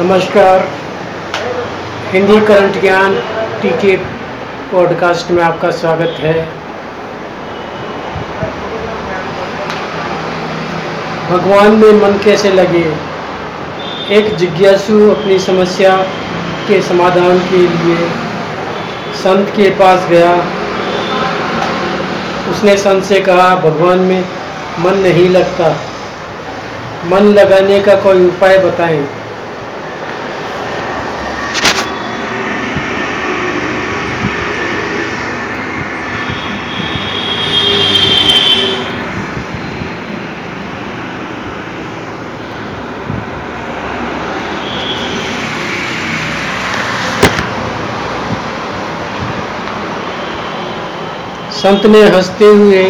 नमस्कार। हिंदी करंट ज्ञान टीके पॉडकास्ट में आपका स्वागत है। भगवान में मन कैसे लगे? एक जिज्ञासु अपनी समस्या के समाधान के लिए संत के पास गया। उसने संत से कहा, भगवान में मन नहीं लगता। मन लगाने का कोई उपाय बताएँ? संत ने हँसते हुए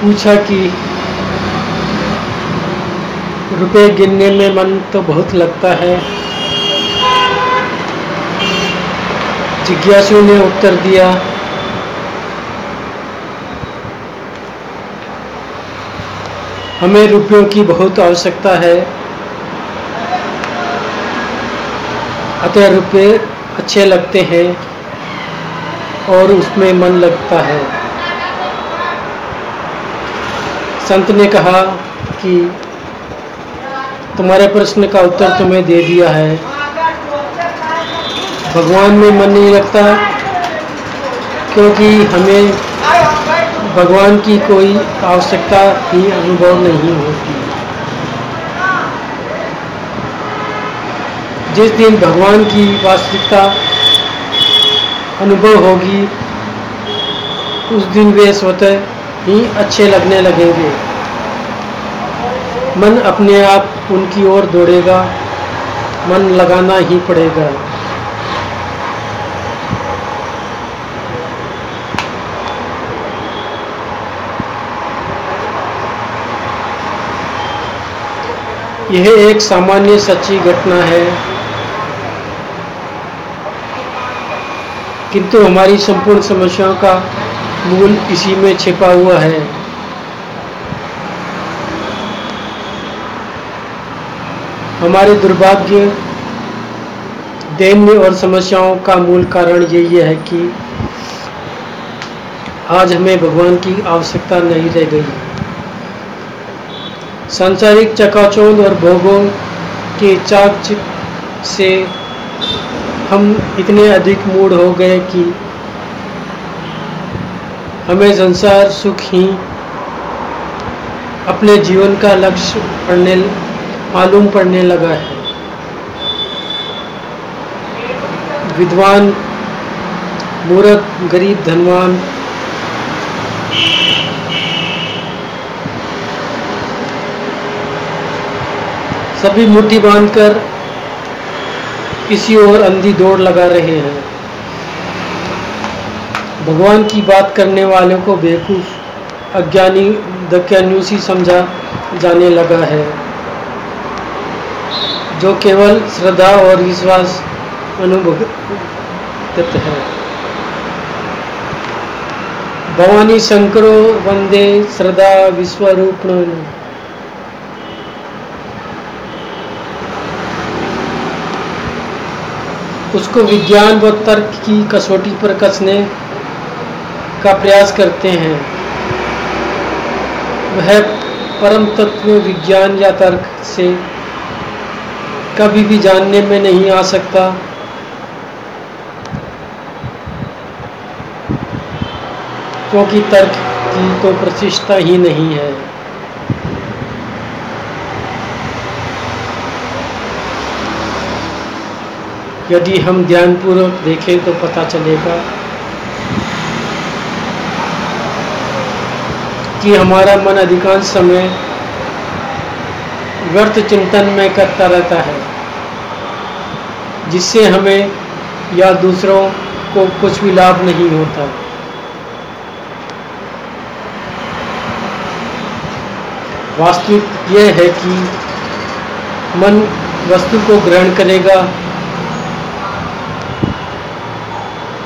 पूछा कि रुपए गिनने में मन तो बहुत लगता है। जिज्ञासु ने उत्तर दिया, हमें रुपयों की बहुत आवश्यकता है। अतः रुपये अच्छे लगते हैं और उसमें मन लगता है। संत ने कहा कि तुम्हारे प्रश्न का उत्तर तुम्हें दे दिया है। भगवान में मन नहीं लगता, क्योंकि हमें भगवान की कोई आवश्यकता ही अनुभव नहीं होती। जिस दिन भगवान की वास्तविकता अनुभव होगी, उस दिन वे स्वतः ही अच्छे लगने लगेंगे। मन अपने आप उनकी ओर दौड़ेगा, मन लगाना ही पड़ेगा। यह एक सामान्य सच्ची घटना है। किंतु हमारी संपूर्ण समस्याओं का मूल इसी में छिपा हुआ है। हमारे दुर्भाग्य, दैन्य और समस्याओं का मूल कारण यही है कि आज हमें भगवान की आवश्यकता नहीं रह गई। सांसारिक चकाचौंध और भोगों के चाक से हम इतने अधिक मूड हो गए कि हमें संसार सुख ही अपने जीवन का लक्ष्य पढ़ने, मालूम पड़ने लगा है। विद्वान, मूर्ख, गरीब, धनवान, सभी मुट्ठी बांधकर किसी और अंधी दौड़ लगा रहे हैं। भगवान की बात करने वालों को बेवकूफ़, अज्ञानी दक्यान्यूसी समझा जाने लगा है, जो केवल श्रद्धा और विश्वास अनुभूत है। भवानी शंकरो वंदे श्रद्धा विश्वरूप उसको विज्ञान व तर्क की कसौटी पर कसने का प्रयास करते हैं। वह परम तत्व विज्ञान या तर्क से कभी भी जानने में नहीं आ सकता। क्योंकि तर्क की तो प्रतिष्ठा ही नहीं है। यदि हम ध्यानपूर्वक देखें तो पता चलेगा कि हमारा मन अधिकांश समय व्यर्थ चिंतन में करता रहता है, जिससे हमें या दूसरों को कुछ भी लाभ नहीं होता। वास्तविक यह है कि मन वस्तु को ग्रहण करेगा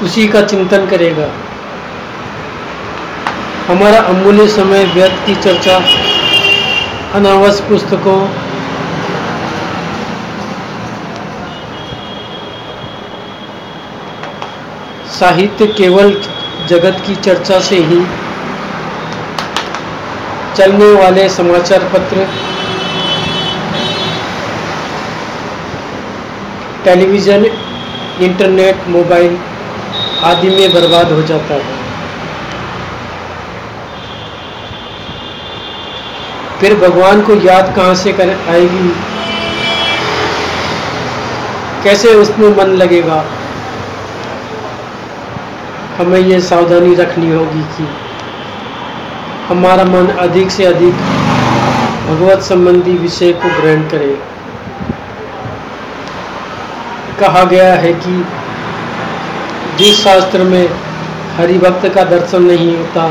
उसी का चिंतन करेगा। हमारा अमूल्य समय, व्यर्थ की चर्चा, अनावश्यक पुस्तकों, साहित्य केवल जगत की चर्चा से ही, चलने वाले समाचार पत्र, टेलीविज़न, इंटरनेट, मोबाइल आदि में बर्बाद हो जाता है। फिर भगवान को याद कहाँ से कर आएगी? कैसे उसमें मन लगेगा? हमें ये सावधानी रखनी होगी कि हमारा मन अधिक से अधिक भगवत संबंधी विषय को ग्रहण करे। कहा गया है कि जिस शास्त्र में हरि भक्त का दर्शन नहीं होता।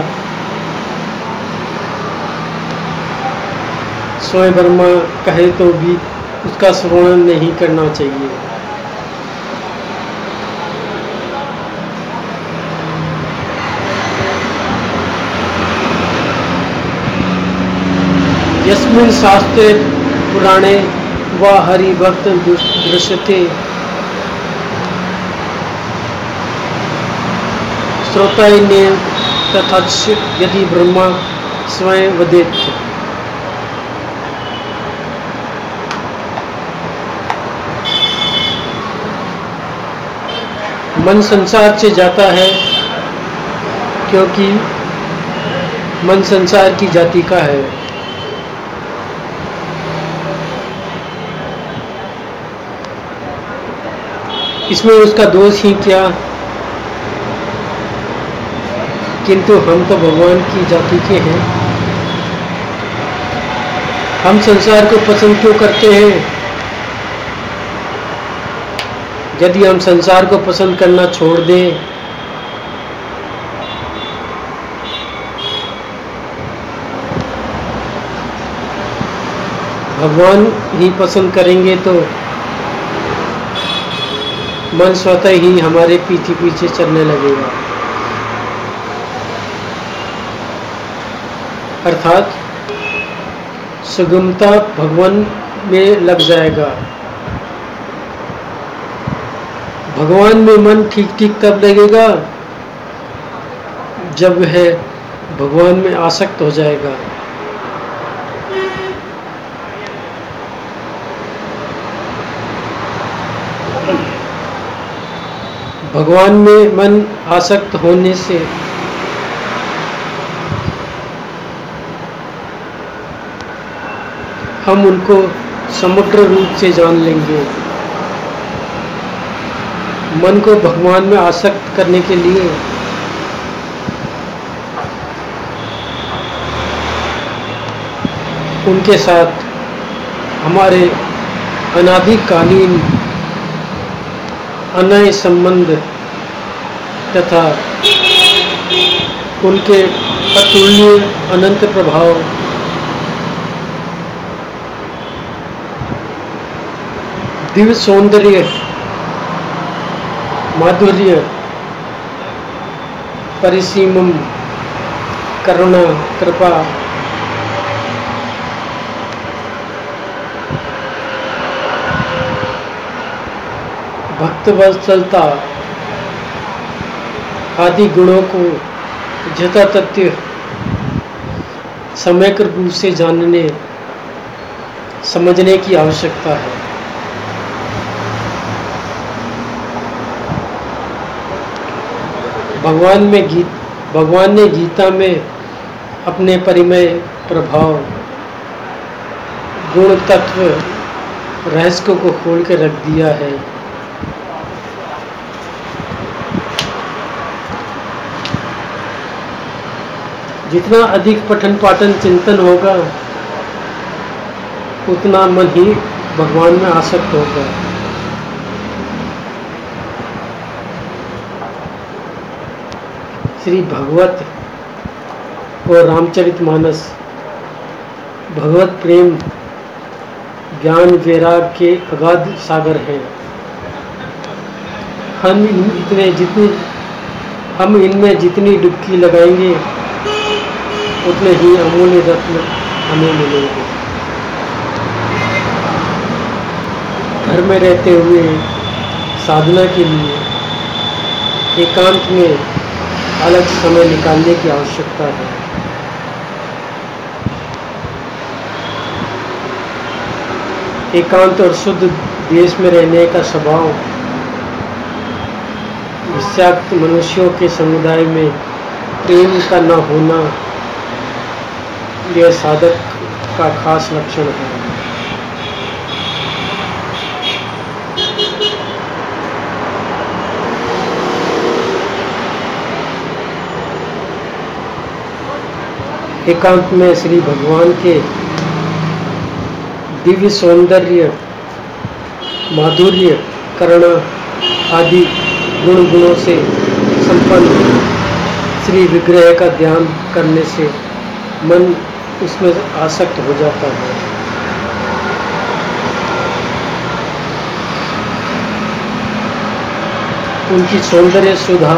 स्वयं वर्मा कहे तो भी उसका श्रवण नहीं करना चाहिए। यस्मिन् शास्त्रे पुराणे व हरिभक्त दृश्यते। श्रोता ने तथा यदि ब्रह्मा स्वयं वदेत मन संसार से जाता है, क्योंकि मन संसार की जाति का है। इसमें उसका दोष ही क्या? किंतु हम तो भगवान की जाति के हैं। हम संसार को पसंद क्यों करते हैं? यदि हम संसार को पसंद करना छोड़ दें, भगवान ही पसंद करेंगे तो मन स्वतः ही हमारे पीछे पीछे चलने लगेगा। अर्थात सुगमता भगवान में लग जाएगा। भगवान में मन ठीक ठीक तब लगेगा? जब वह भगवान में आसक्त हो जाएगा। भगवान में मन आसक्त होने से हम उनको समग्र रूप से जान लेंगे। मन को भगवान में आसक्त करने के लिए। उनके साथ हमारे अनादिकालीन अनय संबंध तथा उनके अतुल्य अनंत प्रभाव दिव्य सौंदर्य, माधुर्य परिसीम करुणा, कृपा। भक्त वत्सलता आदि गुणों को जता तथ्य समय रूप से जानने, समझने की आवश्यकता है। भगवान में गीत, भगवान ने गीता में अपने परिमय प्रभाव, गुण तत्व, रहस्य को खोल के रख दिया है। जितना अधिक पठन पाठन चिंतन होगा, उतना मन ही भगवान में आसक्त होगा। श्री भगवत और रामचरित मानस भगवत प्रेम ज्ञान वैराग के अगाध सागर हैं। हम इतने जितनी, हम इनमें जितनी डुबकी लगाएँगे, उतने ही अमूल्य रत्न हमें मिलेंगे। घर में रहते हुए साधना के लिए एकांत में अलग समय निकालने की आवश्यकता है। एकांत और शुद्ध देश में रहने का स्वभाव, विषाक्त मनुष्यों के समुदाय में प्रेम का न होना, यह साधक का खास लक्षण है। एकांत में श्री भगवान के दिव्य सौंदर्य, माधुर्य, कर्ण आदि गुण गुणों से संपन्न श्री विग्रह का ध्यान करने से मन उसमें आसक्त हो जाता है। उनकी सौंदर्य सुधा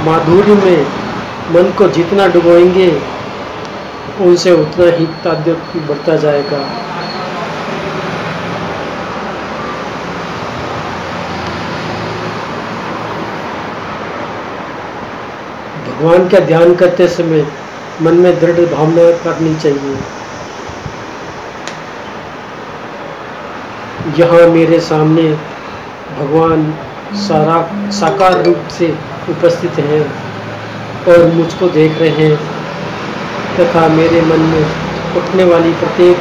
माधुर्य में मन को जितना डुबोएँगे, उनसे उतना ही ताद्य बढ़ता जाएगा। भगवान का ध्यान करते समय मन में दृढ़ भावना करनी चाहिए। यहाँ मेरे सामने भगवान सारा साकार रूप से उपस्थित हैं। और मुझको देख रहे हैं। तथा मेरे मन में उठने वाली प्रत्येक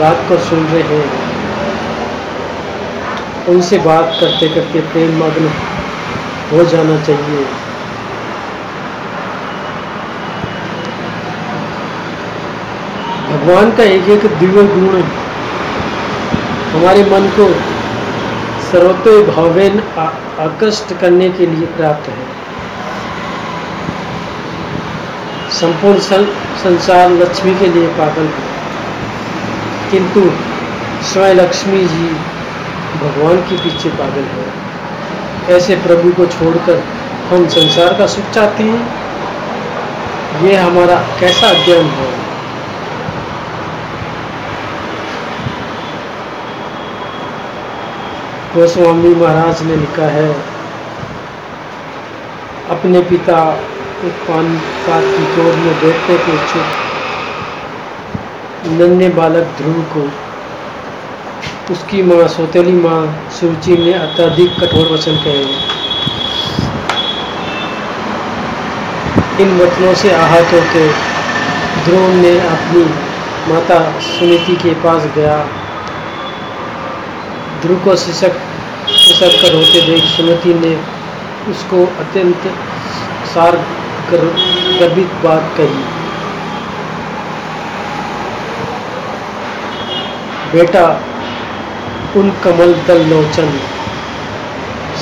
बात को सुन रहे हैं। उनसे बात करते करते प्रेम मग्न हो जाना चाहिए। भगवान का एक एक दिव्य गुण हमारे मन को सर्वतो भावेन आकृष्ट करने के लिए प्राप्त है। संपूर्ण सं, संसार लक्ष्मी के लिए पागल। है किंतु स्वयं लक्ष्मी जी भगवान के पीछे पागल है। ऐसे प्रभु को छोड़कर हम संसार का सुख चाहते हैं? ये हमारा कैसा अध्ययन है? गोस्वामी महाराज ने लिखा है अपने पिता पान का चोर में के इच्छुक नन्हे बालक ध्रुव को। उसकी माँ सौतेली माँ सूची ने अत्यधिक कठोर वचन कहे। इन वचनों से आहत होकर ध्रुव ने अपनी माता सुनीति के पास गया। ध्रुव को शिशक शिशक कर होते देख सुनीति ने उसको अत्यंत सार गर्भित बात कही बेटा, उन कमल दल लोचन,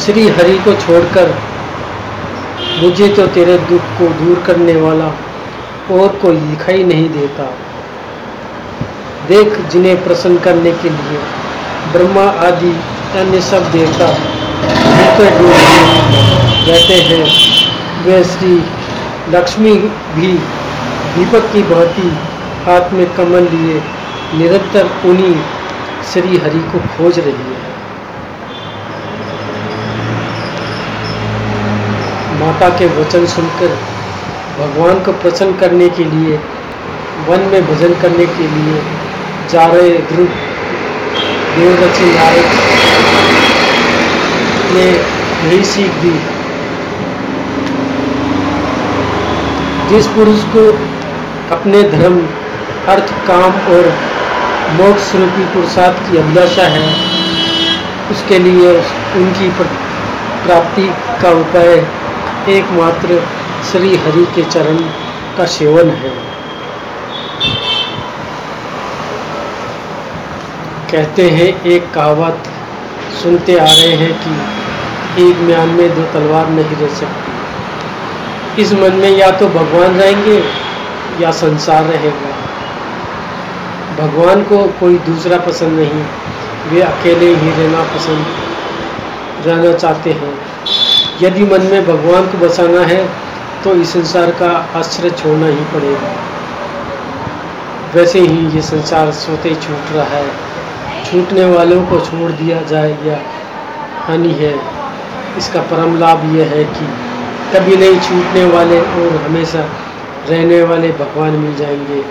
श्री हरि को छोड़कर मुझे तो तेरे दुख को दूर करने वाला और कोई दिखाई नहीं देता। देख जिन्हें प्रसन्न करने के लिए ब्रह्मा आदि अन्य सब देवता रहते हैं। वे श्री लक्ष्मी भी दीपक की भांति हाथ में कमल लिए निरंतर उन्हीं श्री हरि को खोज रही है। माता के वचन सुनकर, भगवान को प्रसन्न करने के लिए, वन में भजन करने के लिए जा रहे ध्रुव देवरची नायक ने यही सीख दी। जिस पुरुष को अपने धर्म, अर्थ, काम और मोक्ष रूपी पुरुषार्थ की अभिलाषा है, उसके लिए उनकी प्राप्ति का उपाय एकमात्र श्री हरि के चरण का सेवन है। कहते हैं, एक कहावत सुनते आ रहे हैं कि एक म्यान में दो तलवार नहीं रह सकती। इस मन में या तो भगवान रहेंगे या संसार रहेगा। भगवान को कोई दूसरा पसंद नहीं। वे अकेले ही रहना पसंद, रहना चाहते हैं। यदि मन में भगवान को बसाना है तो इस संसार का आश्रय छोड़ना ही पड़ेगा। वैसे ही ये संसार स्वतः छूट रहा है। छूटने वालों को छोड़ दिया जाए या हानि है। इसका परम लाभ यह है कि कभी नहीं छूटने वाले और हमेशा रहने वाले भगवान मिल जाएँगे।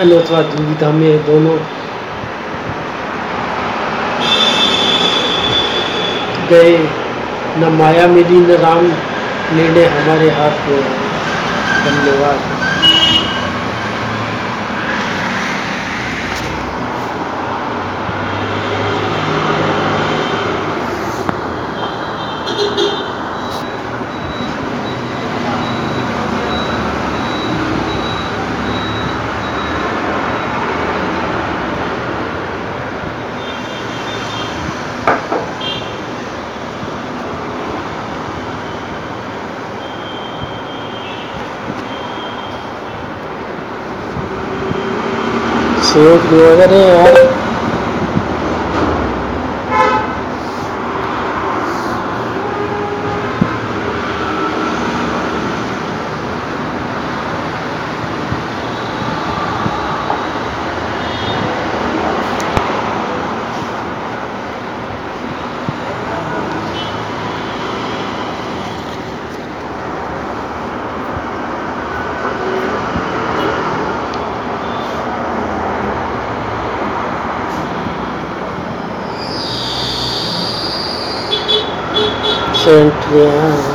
अन्यथा दुविधा में दोनों गए, न माया मिली, न राम निर्णय हमारे हाथ में। है धन्यवाद। सेवक वगैरह यार Yeah.